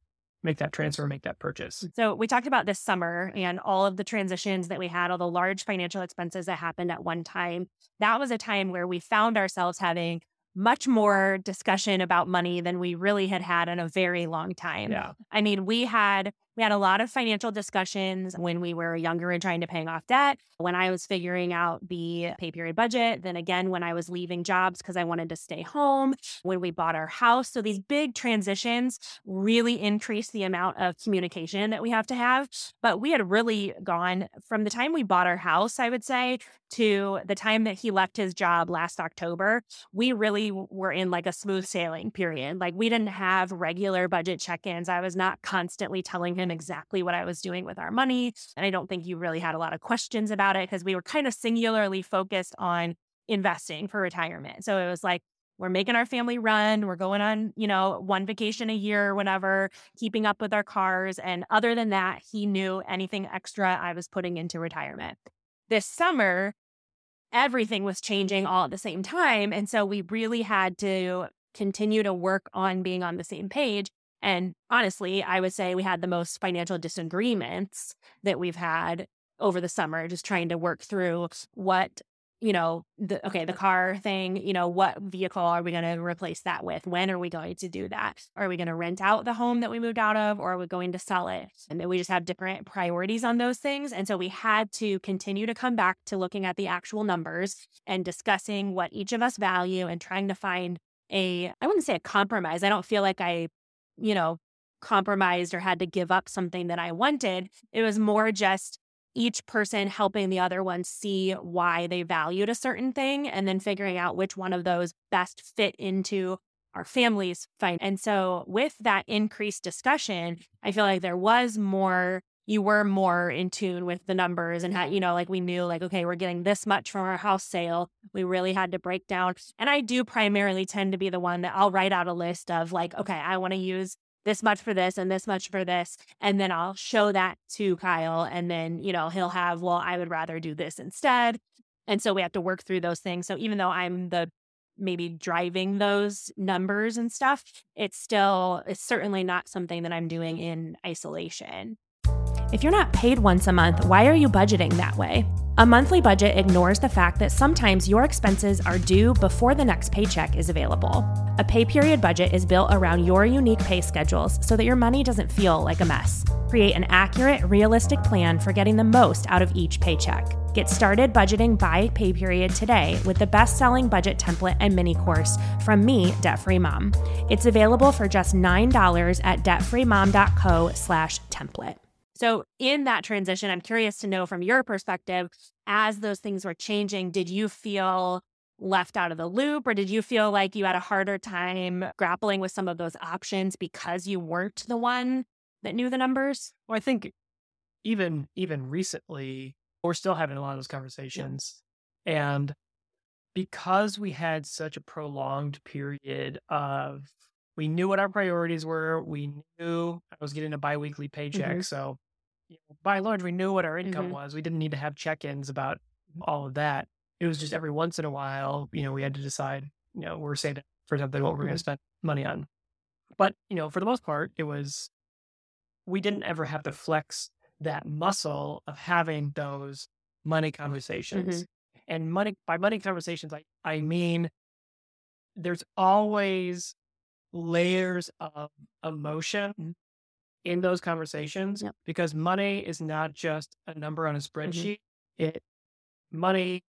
make that transfer, make that purchase. So we talked about this summer and all of the transitions that we had, all the large financial expenses that happened at one time. That was a time where we found ourselves having much more discussion about money than we really had had in a very long time. Yeah. I mean, we had we had a lot of financial discussions when we were younger and trying to paying off debt. When I was figuring out the pay period budget, then again when I was leaving jobs because I wanted to stay home, when we bought our house. So these big transitions really increase the amount of communication that we have to have. But we had really gone from the time we bought our house, I would say, to the time that he left his job last October, we really were in like a smooth sailing period. Like we didn't have regular budget check ins. I was not constantly telling him exactly what I was doing with our money. And I don't think you really had a lot of questions about it because we were kind of singularly focused on investing for retirement. So it was like, we're making our family run. We're going on, you know, one vacation a year or whatever, keeping up with our cars. And other than that, he knew anything extra I was putting into retirement. This summer, everything was changing all at the same time. And so we really had to continue to work on being on the same page. And honestly, I would say we had the most financial disagreements that we've had over the summer, just trying to work through what you know, the okay, the car thing, you know, what vehicle are we going to replace that with? When are we going to do that? Are we going to rent out the home that we moved out of or are we going to sell it? And then we just have different priorities on those things. And so we had to continue to come back to looking at the actual numbers and discussing what each of us value and trying to find a, I wouldn't say a compromise. I don't feel like I, you know, compromised or had to give up something that I wanted. It was more just each person helping the other one see why they valued a certain thing and then figuring out which one of those best fit into our families fine and so with that increased discussion i feel like there was more you were more in tune with the numbers and how you know like we knew like okay we're getting this much from our house sale we really had to break down and i do primarily tend to be the one that i'll write out a list of like okay i want to use this much for this and this much for this. And then I'll show that to Kyle. And then, you know, he'll have, well, I would rather do this instead. And so we have to work through those things. So even though I'm the maybe driving those numbers and stuff, it's still, it's certainly not something that I'm doing in isolation. If you're not paid once a month, why are you budgeting that way? A monthly budget ignores the fact that sometimes your expenses are due before the next paycheck is available. A pay period budget is built around your unique pay schedules so that your money doesn't feel like a mess. Create an accurate, realistic plan for getting the most out of each paycheck. Get started budgeting by pay period today with the best-selling budget template and mini course from me, Debt Free Mom. It's available for just $9 at debtfreemom.co/template. So, in that transition, I'm curious to know from your perspective, as those things were changing, did you feel left out of the loop or did you feel like you had a harder time grappling with some of those options because you weren't the one that knew the numbers? Well, I think even even recently, we're still having a lot of those conversations. Yeah. And because we had such a prolonged period of we knew what our priorities were, we knew I was getting a biweekly paycheck. Mm-hmm. So by and large, we knew what our income mm-hmm. was. We didn't need to have check-ins about all of that. It was just every once in a while, you know, we had to decide, you know, we're saving for something what we're going to spend money on. But you know, for the most part, it was we didn't ever have to flex that muscle of having those money conversations. Mm-hmm. And money by money conversations, I I mean there's always layers of emotion in those conversations yep. because money is not just a number on a mm-hmm. spreadsheet. Mm-hmm. It money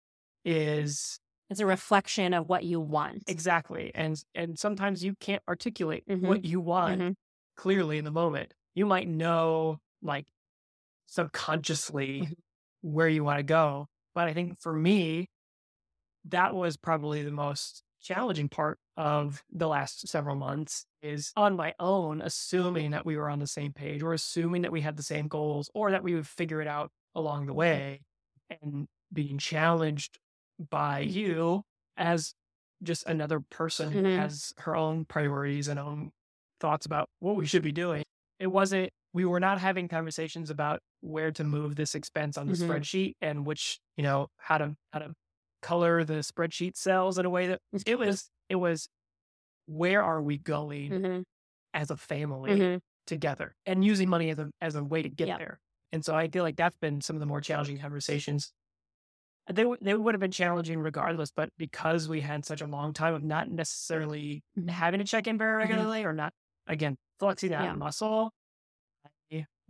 is it's a reflection of what you want. Exactly. And and sometimes you can't articulate mm-hmm. what you want mm-hmm. clearly in the moment. You might know like subconsciously mm-hmm. where you want to go. But I think for me, that was probably the most challenging part of the last several months is on my own, assuming that we were on the same page or assuming that we had the same goals or that we would figure it out along the way and being challenged by you as just another person mm-hmm. who has her own priorities and own thoughts about what we should be doing. It wasn't, we were not having conversations about where to move this expense on the mm-hmm. spreadsheet and which, you know, how to, how to color the spreadsheet cells in a way that it was it was where are we going mm-hmm. as a family mm-hmm. together and using money as a as a way to get yep. there. And so I feel like that's been some of the more challenging conversations. They they would have been challenging regardless, but because we had such a long time of not necessarily mm-hmm. having to check in very mm-hmm. regularly or not again flexing that yeah. muscle,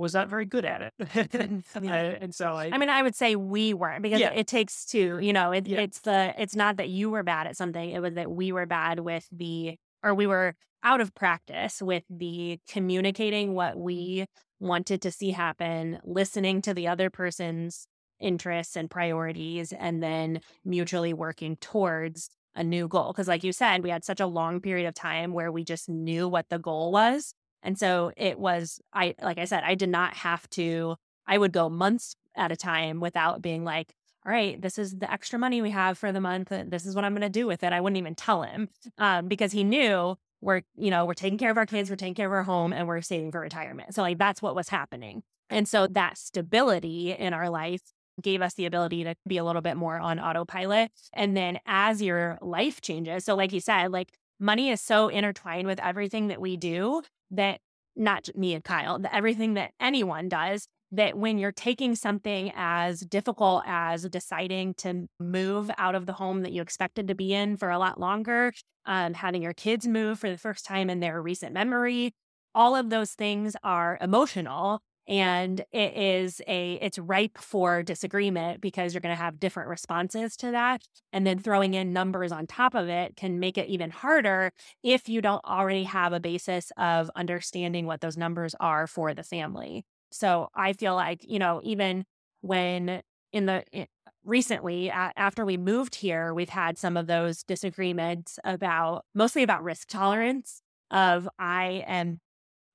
was not very good at it. Yeah. Uh, and so I, I mean, I would say we weren't because Yeah. it takes two. You know, it, Yeah. it's the it's not that you were bad at something; it was that we were bad with the or we were out of practice with the communicating what we wanted to see happen, listening to the other person's interests and priorities, and then mutually working towards a new goal. Because, like you said, we had such a long period of time where we just knew what the goal was. And so it was, I, like I said, I did not have to, I would go months at a time without being like, all right, this is the extra money we have for the month. This is what I'm going to do with it. I wouldn't even tell him um, because he knew we're, you know, we're taking care of our kids, we're taking care of our home, and we're saving for retirement. So, like, that's what was happening. And so that stability in our life gave us the ability to be a little bit more on autopilot. And then as your life changes, so like you said, like money is so intertwined with everything that we do that not me and Kyle, everything that anyone does, that when you're taking something as difficult as deciding to move out of the home that you expected to be in for a lot longer, um, having your kids move for the first time in their recent memory, all of those things are emotional and it is a it's ripe for disagreement because you're going to have different responses to that and then throwing in numbers on top of it can make it even harder if you don't already have a basis of understanding what those numbers are for the family. So i feel like you know even when in the i- recently after we moved here we've had some of those disagreements about mostly about risk tolerance of i am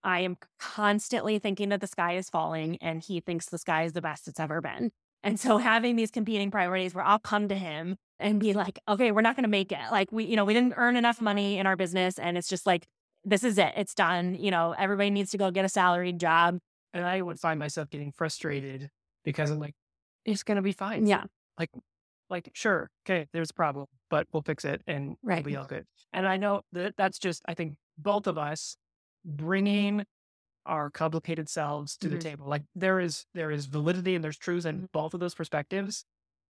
I am constantly thinking that the sky is falling and he thinks the sky is the best it's ever been. And so having these competing priorities where I'll come to him and be like, okay, we're not going to make it. Like we, you know, we didn't earn enough money in our business and it's just like, this is it. It's done. You know, everybody needs to go get a salaried job. and I would find myself getting frustrated because I'm like, it's gonna be fine. Yeah. like like, sure okay there's a problem but we'll fix it and Right. it'll be all good and i know that that's just i think both of us bringing our complicated selves to Mhm. the table like there is there is validity and there's truth in Mhm. both of those perspectives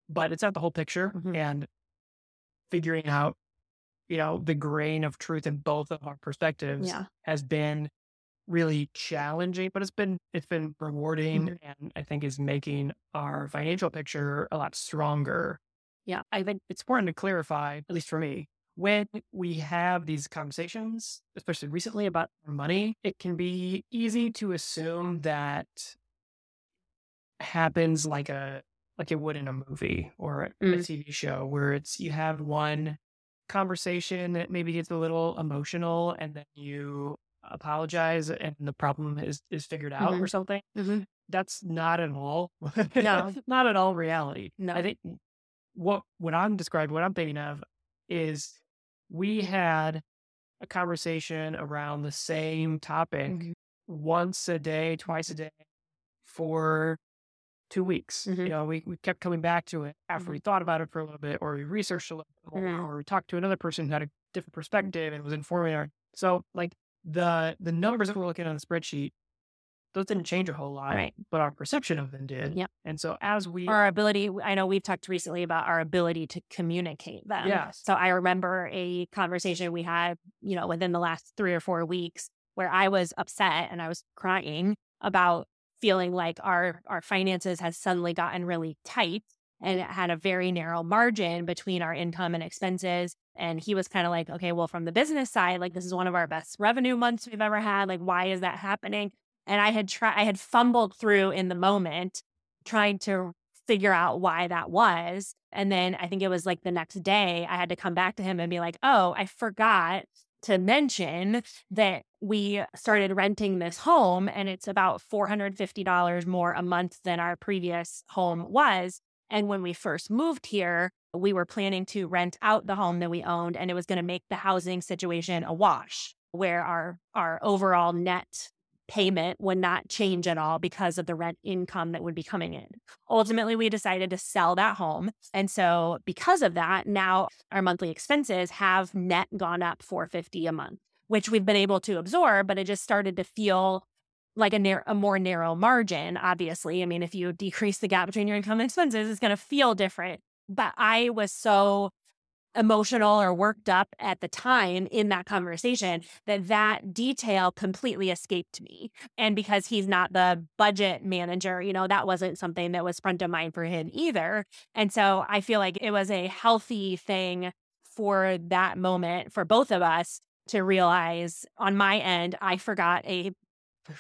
but it's not the whole picture Mhm. and figuring out you know the grain of truth in both of our perspectives Yeah. has been really challenging, but it's been it's been rewarding Mhm. and I think is making our financial picture a lot stronger. Yeah. I think it's important to clarify, at least for me, when we have these conversations, especially recently about money, it can be easy to assume that happens like a like it would in a movie or a Mm. TV show where it's you have one conversation that maybe gets a little emotional and then you apologize and the problem is is figured out Mhm. or something. Mhm. That's not at all No. not at all reality. No. I think what what I'm describing, what I'm thinking of is we had a conversation around the same topic Mhm. once a day, twice a day for two weeks. Mhm. You know, we, we kept coming back to it after Mhm. we thought about it for a little bit, or we researched a little bit more, Mhm. or we talked to another person who had a different perspective and was informing our. So, like the the numbers that we're looking at on the spreadsheet, those didn't change a whole lot, Right. but our perception of them did. Yep. And so, as we, Our ability, I know we've talked recently about our ability to communicate them. yes, So I remember a conversation we had, you know, within the last three or four weeks where I was upset and I was crying about feeling like our our finances has suddenly gotten really tight and it had a very narrow margin between our income and expenses. And he was kind of like, okay, well, from the business side, like this is one of our best revenue months we've ever had. Like, why is that happening? And I had tried, I had fumbled through in the moment trying to figure out why that was. And then I think it was like the next day, I had to come back to him and be like, oh, I forgot to mention that we started renting this home and it's about $450 more a month than our previous home was. And when we first moved here, we were planning to rent out the home that we owned and it was going to make the housing situation a wash where our our overall net payment would not change at all because of the rent income that would be coming in. Ultimately, we decided to sell that home. And so because of that, now our monthly expenses have net gone up 450 a month, which we've been able to absorb, but it just started to feel like a, nar- a more narrow margin, obviously. I mean, if you decrease the gap between your income and expenses, it's going to feel different. But I was so emotional or worked up at the time in that conversation that that detail completely escaped me. And because he's not the budget manager you know that wasn't something that was front of mind for him either. And so i feel like it was a healthy thing for that moment for both of us to realize on my end i forgot a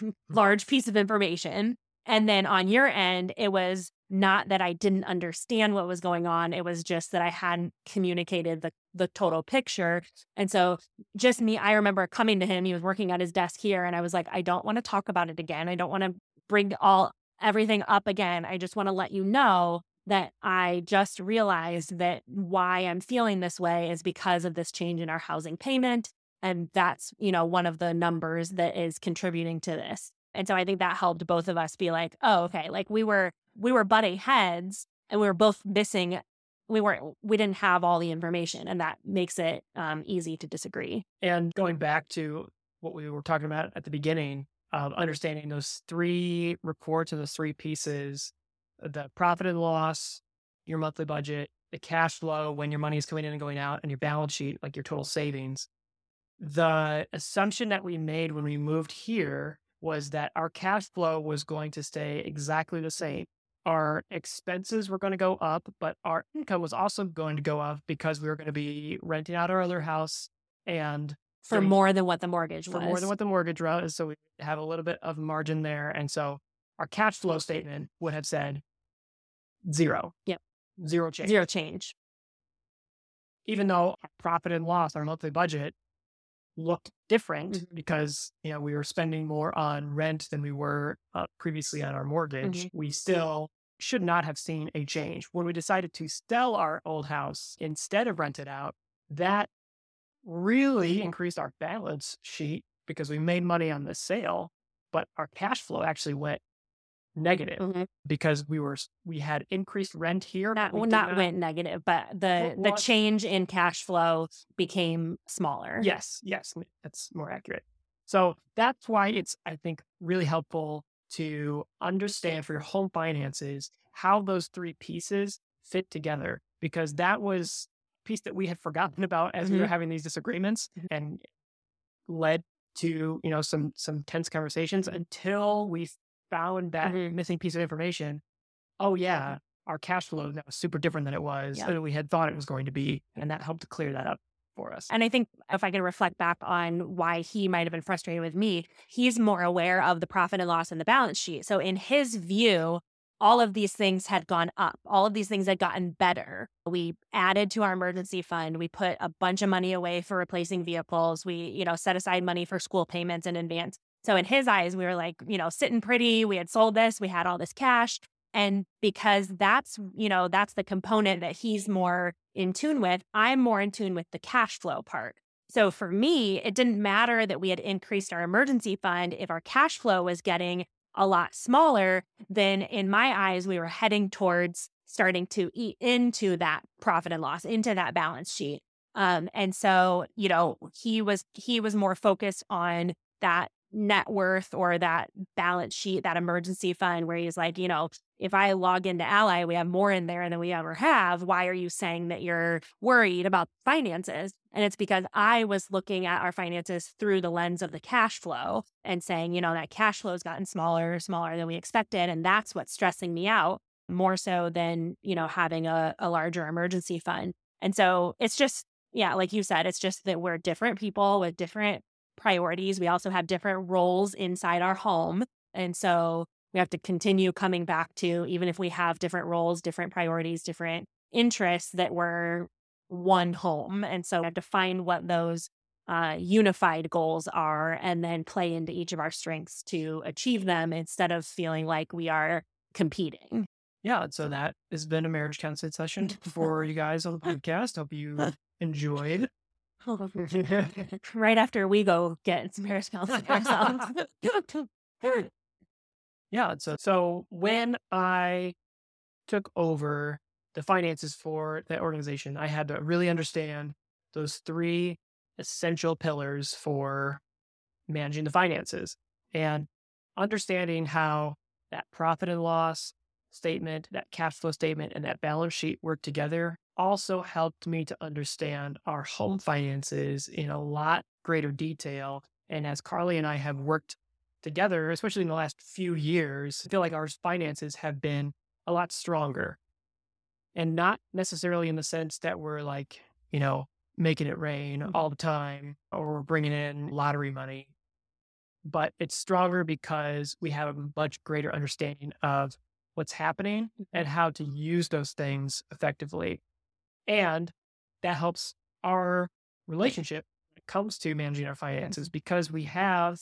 large piece of information. And then on your end it was not that I didn't understand what was going on. It was just that I hadn't communicated the the total picture. And so just me, I remember coming to him, he was working at his desk here, and I was like, I don't want to talk about it again. I don't want to bring all everything up again. I just want to let you know that I just realized that why I'm feeling this way is because of this change in our housing payment. And that's, you know, one of the numbers that is contributing to this. And so I think that helped both of us be like, oh, okay, like we were we were butting heads and we were both missing we weren't we didn't have all the information and that makes it um, easy to disagree. And going back to what we were talking about at the beginning of understanding those three reports and those three pieces the profit and loss your monthly budget the cash flow when your money is coming in and going out and your balance sheet like your total savings the assumption that we made when we moved here was that our cash flow was going to stay exactly the same our expenses were going to go up, but our income was also going to go up because we were going to be renting out our other house and for more than what the mortgage was. for was. more than what the mortgage was. So we have a little bit of margin there. And so our cash flow statement would have said zero. Yep. Zero change. Zero change. Even though profit and loss, our monthly budget looked different mm-hmm. because you know we were spending more on rent than we were uh, previously on our mortgage mm-hmm. we still should not have seen a change when we decided to sell our old house instead of rent it out that really increased our balance sheet because we made money on the sale but our cash flow actually went negative mm-hmm. because we were we had increased rent here. Not well, not, not, went negative, but the the change in cash flow became smaller. Yes, yes, that's more accurate. So that's why it's I think really helpful to understand for your home finances how those three pieces fit together because that was piece that we had forgotten about as mm-hmm. we were mm-hmm. having these disagreements mm-hmm. and led to you know some some tense conversations until we found that mm-hmm. missing piece of information, oh yeah, our cash flow now was super different than it was yeah. than we had thought it was going to be. And that helped to clear that up for us. And I think if I can reflect back on why he might have been frustrated with me, he's more aware of the profit and loss in the balance sheet. So in his view, all of these things had gone up. All of these things had gotten better. We added to our emergency fund. We put a bunch of money away for replacing vehicles. We, you know, set aside money for school payments in advance. So in his eyes, we were like, you know, sitting pretty. We had sold this, we had all this cash. And because that's, you know, that's the component that he's more in tune with, I'm more in tune with the cash flow part. So for me, it didn't matter that we had increased our emergency fund if our cash flow was getting a lot smaller, then in my eyes, we were heading towards starting to eat into that profit and loss, into that balance sheet. Um, and so, you know, he was he was more focused on that net worth or that balance sheet, that emergency fund where he's like, you know, if I log into Ally, we have more in there than we ever have. Why are you saying that you're worried about finances? And it's because I was looking at our finances through the lens of the cash flow and saying, you know, that cash flow has gotten smaller, smaller than we expected. And that's what's stressing me out more so than, you know, having a, a larger emergency fund. And so it's just, yeah, like you said, it's just that we're different people with different priorities. We also have different roles inside our home. And so we have to continue coming back to, even if we have different roles, different priorities, different interests, that we're one home. And so we have to find what those uh, unified goals are and then play into each of our strengths to achieve them instead of feeling like we are competing. Yeah. So that has been a marriage counseling session for you guys on the podcast. Hope you enjoyed. right after we go get some hairstyles ourselves. yeah. So, so when I took over the finances for that organization, I had to really understand those three essential pillars for managing the finances and understanding how that profit and loss statement, that cash flow statement, and that balance sheet work together also helped me to understand our home finances in a lot greater detail. And as Carly and I have worked together, especially in the last few years, I feel like our finances have been a lot stronger. And not necessarily in the sense that we're like, you know, making it rain mm-hmm. all the time or bringing in lottery money, but it's stronger because we have a much greater understanding of what's happening and mm-hmm. how to use those things effectively. And that helps our relationship when it comes to managing our finances because we have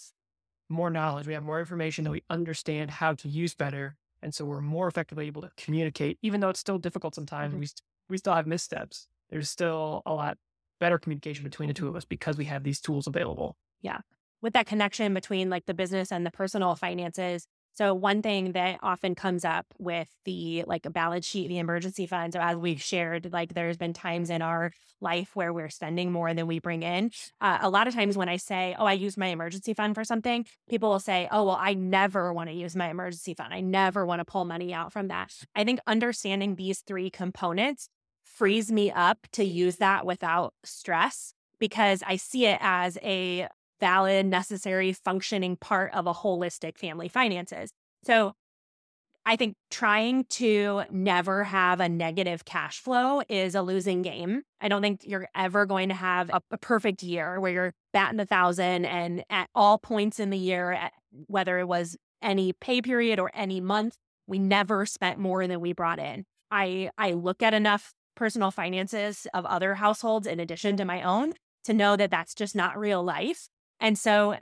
more knowledge, we have more information that we understand how to use better. And so we're more effectively able to communicate, even though it's still difficult sometimes. Mm-hmm. We, we still have missteps. There's still a lot better communication between the two of us because we have these tools available. Yeah. With that connection between like the business and the personal finances, so one thing that often comes up with the like a balance sheet, the emergency fund. So as we've shared, like there's been times in our life where we're spending more than we bring in. Uh, a lot of times when I say, "Oh, I use my emergency fund for something," people will say, "Oh, well, I never want to use my emergency fund. I never want to pull money out from that." I think understanding these three components frees me up to use that without stress because I see it as a valid, necessary, functioning part of a holistic family finances. So I think trying to never have a negative cash flow is a losing game. I don't think you're ever going to have a, a perfect year where you're batting a thousand and at all points in the year, at, whether it was any pay period or any month, we never spent more than we brought in. I I look at enough personal finances of other households in addition to my own to know that that's just not real life. And so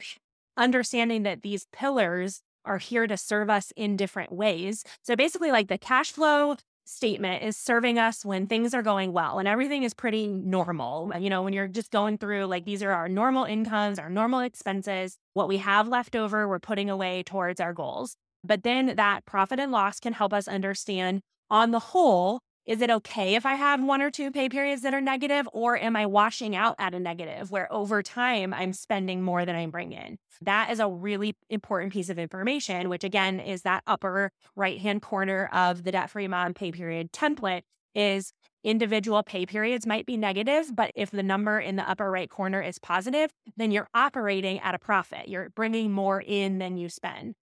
understanding that these pillars are here to serve us in different ways. So basically, like the cash flow statement is serving us when things are going well and everything is pretty normal. You know, when you're just going through like these are our normal incomes, our normal expenses, what we have left over, we're putting away towards our goals. But then that profit and loss can help us understand on the whole is it okay if I have one or two pay periods that are negative, or am I washing out at a negative where over time I'm spending more than I bring in? That is a really important piece of information, which again is that upper right hand corner of the debt free mom pay period template is individual pay periods might be negative, but if the number in the upper right corner is positive, then you're operating at a profit. You're bringing more in than you spend.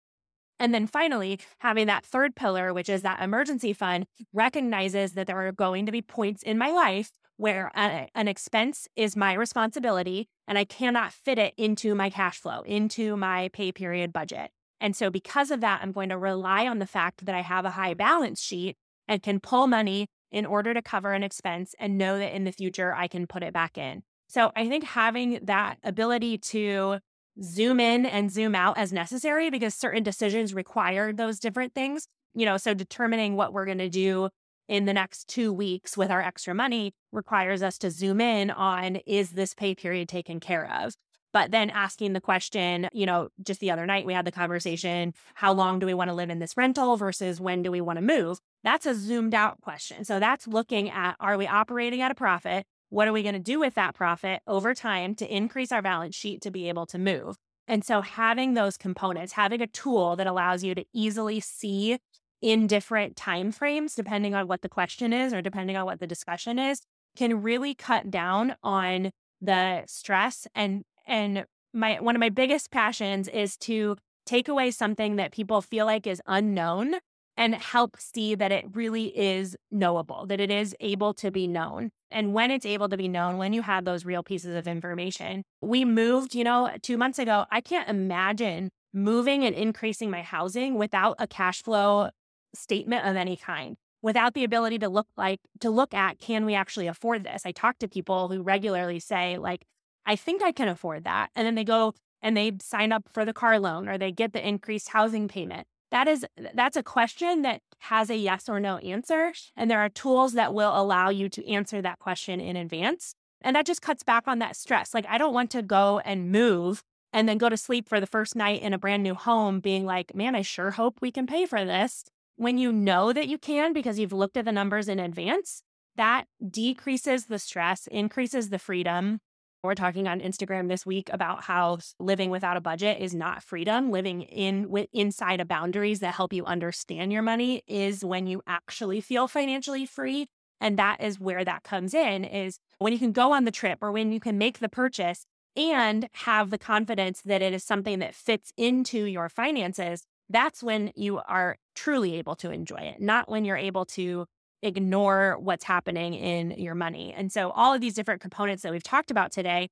And then finally, having that third pillar, which is that emergency fund, recognizes that there are going to be points in my life where a, an expense is my responsibility and I cannot fit it into my cash flow, into my pay period budget. And so, because of that, I'm going to rely on the fact that I have a high balance sheet and can pull money in order to cover an expense and know that in the future I can put it back in. So, I think having that ability to zoom in and zoom out as necessary because certain decisions require those different things. You know, so determining what we're going to do in the next two weeks with our extra money requires us to zoom in on is this pay period taken care of? But then asking the question, you know, just the other night we had the conversation how long do we want to live in this rental versus when do we want to move? That's a zoomed out question. So that's looking at are we operating at a profit? What are we going to do with that profit over time to increase our balance sheet to be able to move? And so having those components, having a tool that allows you to easily see in different time frames depending on what the question is or depending on what the discussion is can really cut down on the stress and and my one of my biggest passions is to take away something that people feel like is unknown and help see that it really is knowable, that it is able to be known. And when it's able to be known, when you have those real pieces of information, we moved, you know, two months ago. I can't imagine moving and increasing my housing without a cash flow statement of any kind without the ability to look like to look at can we actually afford this i talk to people who regularly say like i think i can afford that and then they go and they sign up for the car loan or they get the increased housing payment that is that's a question that has a yes or no answer and there are tools that will allow you to answer that question in advance and that just cuts back on that stress like i don't want to go and move and then go to sleep for the first night in a brand new home being like man i sure hope we can pay for this when you know that you can because you've looked at the numbers in advance that decreases the stress increases the freedom we're talking on Instagram this week about how living without a budget is not freedom. Living in with inside of boundaries that help you understand your money is when you actually feel financially free. And that is where that comes in is when you can go on the trip or when you can make the purchase and have the confidence that it is something that fits into your finances, that's when you are truly able to enjoy it, not when you're able to ignore what's happening in your money. And so, all of these different components that we've talked about today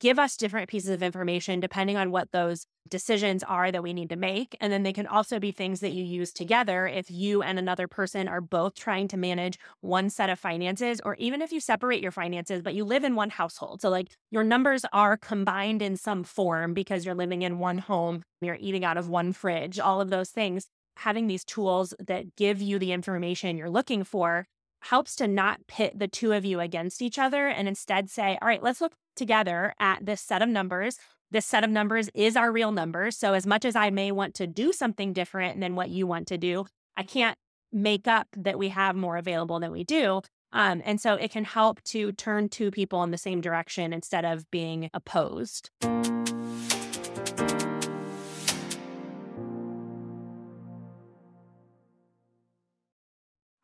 give us different pieces of information depending on what those decisions are that we need to make. And then they can also be things that you use together if you and another person are both trying to manage one set of finances, or even if you separate your finances, but you live in one household. So, like your numbers are combined in some form because you're living in one home, you're eating out of one fridge, all of those things having these tools that give you the information you're looking for helps to not pit the two of you against each other and instead say, all right, let's look together at this set of numbers. This set of numbers is our real numbers. So, as much as I may want to do something different than what you want to do, I can't make up that we have more available than we do. Um, and so it can help to turn two people in the same direction instead of being opposed.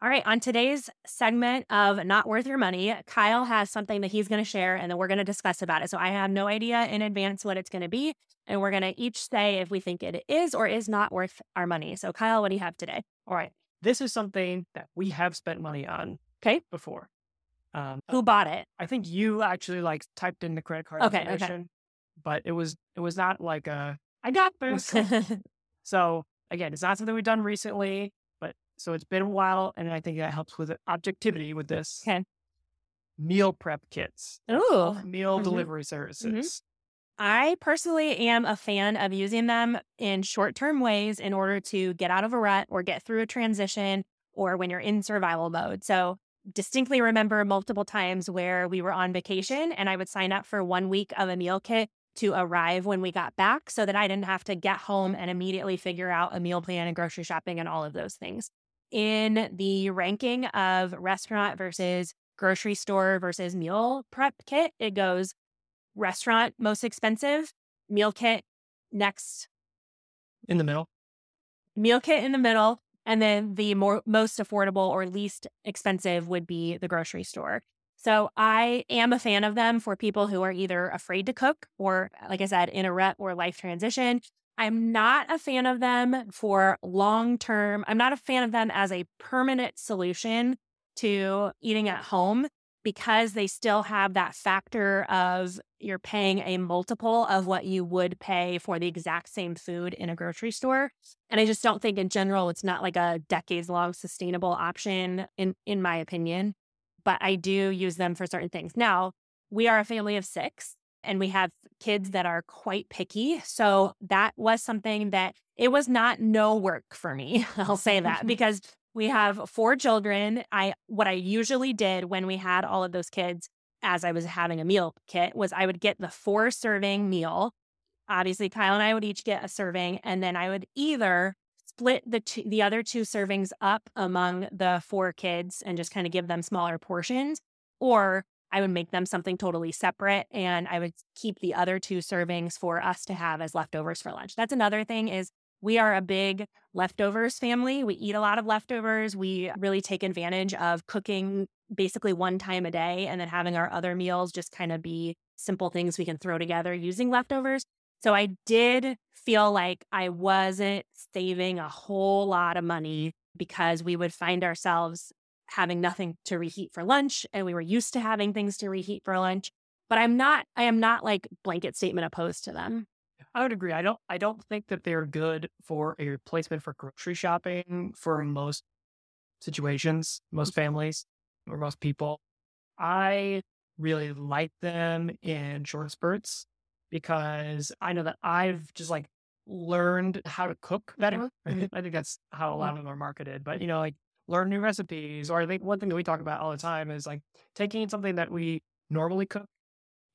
All right, on today's segment of Not Worth Your Money, Kyle has something that he's going to share and then we're going to discuss about it. So I have no idea in advance what it's going to be. And we're going to each say if we think it is or is not worth our money. So, Kyle, what do you have today? All right. This is something that we have spent money on okay. before. Um, Who bought it? I think you actually like typed in the credit card okay, information, okay. but it was it was not like a I got this. so again, it's not something we've done recently. So it's been a while, and I think that helps with objectivity with this. Okay. Meal prep kits. Ooh. Meal Mhm. delivery services. I personally am a fan of using them in short term ways in order to get out of a rut or get through a transition or when you're in survival mode. So, distinctly remember multiple times where we were on vacation and I would sign up for one week of a meal kit to arrive when we got back so that I didn't have to get home and immediately figure out a meal plan and grocery shopping and all of those things in the ranking of restaurant versus grocery store versus meal prep kit, it goes restaurant most expensive, meal kit next. In the middle. Meal kit in the middle. And then the more most affordable or least expensive would be the grocery store. So I am a fan of them for people who are either afraid to cook or, like I said, in a rut or life transition. I'm not a fan of them for long term. I'm not a fan of them as a permanent solution to eating at home because they still have that factor of you're paying a multiple of what you would pay for the exact same food in a grocery store. And I just don't think in general it's not like a decades long sustainable option in in my opinion, but I do use them for certain things. Now, we are a family of 6 and we have kids that are quite picky. So that was something that it was not no work for me. I'll say that because we have four children. I what I usually did when we had all of those kids as I was having a meal kit was I would get the four serving meal. Obviously, Kyle and I would each get a serving, and then I would either split the two, the other two servings up among the four kids and just kind of give them smaller portions, or I would make them something totally separate and I would keep the other two servings for us to have as leftovers for lunch. That's another thing is we are a big leftovers family. We eat a lot of leftovers. We really take advantage of cooking basically one time a day and then having our other meals just kind of be simple things we can throw together using leftovers. So I did feel like I wasn't saving a whole lot of money because we would find ourselves having nothing to reheat for lunch and we were used to having things to reheat for lunch but i'm not i am not like blanket statement opposed to them I would agree. I don't I don't think that they're good for a replacement for grocery shopping for most situations, most mm-hmm. families, or most people. I really like them in short spurts because I know that I've just like learned how to cook better. Mhm. I think that's how a lot of them are marketed. But mm. you know, like learn new recipes. Or I think one thing that we talk about all the time is like taking something that we normally cook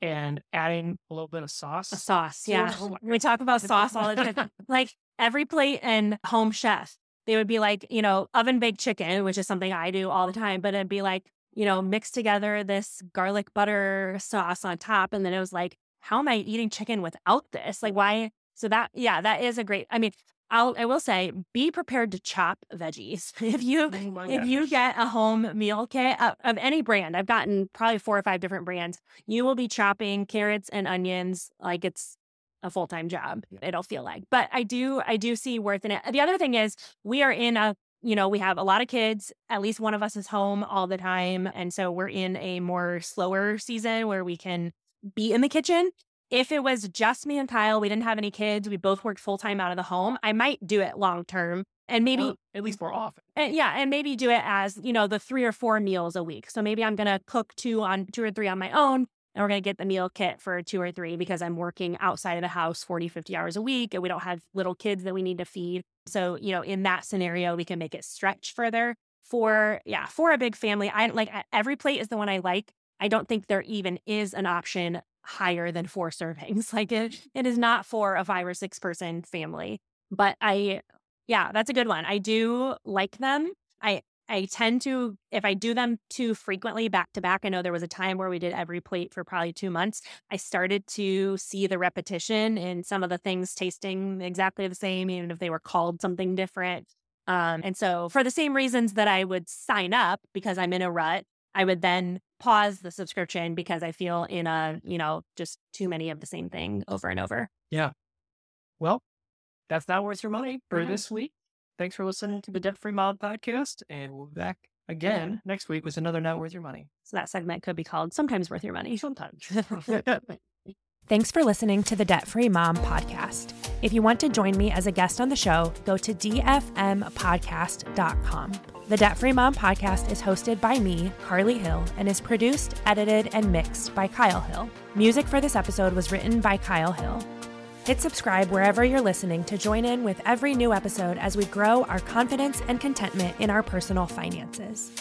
and adding a little bit of sauce. a sauce yeah Oh we talk about sauce all the time like EveryPlate and Home Chef they would be like you know oven baked chicken which is something i do all the time but it'd be like you know mix together this garlic butter sauce on top and then it was like how am i eating chicken without this like why so that yeah that is a great i mean I'll I will say be prepared to chop veggies. If you Oh if you get a home meal kit of, of any brand, I've gotten probably four or five different brands. You will be chopping carrots and onions like it's a full time job. It'll feel like, but I do I do see worth in it. The other thing is we are in a you know we have a lot of kids. At least one of us is home all the time, and so we're in a more slower season where we can be in the kitchen if it was just me and Kyle, we didn't have any kids, we both worked full time out of the home, I might do it long term and oh, maybe Or at least more often. and yeah, and maybe do it as, you know, the three or four meals a week. So maybe I'm going to cook two on two or three on my own and we're going to get the meal kit for two or three because I'm working outside of the house 40, 50 hours a week and we don't have little kids that we need to feed. So, you know, in that scenario, we can make it stretch further. For, yeah, for a big family, I like EveryPlate is the one I like. I don't think there even is an option higher than four servings. Like it, it is not for a five or six person family. But I, yeah, that's a good one. I do like them. I, I tend to, if I do them too frequently back to back, I know there was a time where we did EveryPlate for probably two months. I started to see the repetition in some of the things tasting exactly the same, even if they were called something different. Um, and so, for the same reasons that I would sign up because I'm in a rut, I would then pause the subscription because I feel in a, you know, just too many of the same thing over and over. Yeah. Well, that's not worth your money for Mhm. this week. Thanks for listening to the Debt Free Mom podcast, and we'll be back again next week with another Not Worth Your Money. So that segment could be called Sometimes Worth Your Money. Sometimes. Thanks for listening to the Debt Free Mom podcast. If you want to join me as a guest on the show, go to dfmpodcast.com. The Debt Free Mom podcast is hosted by me, Carly Hill, and is produced, edited, and mixed by Kyle Hill. Music for this episode was written by Kyle Hill. Hit subscribe wherever you're listening to join in with every new episode as we grow our confidence and contentment in our personal finances.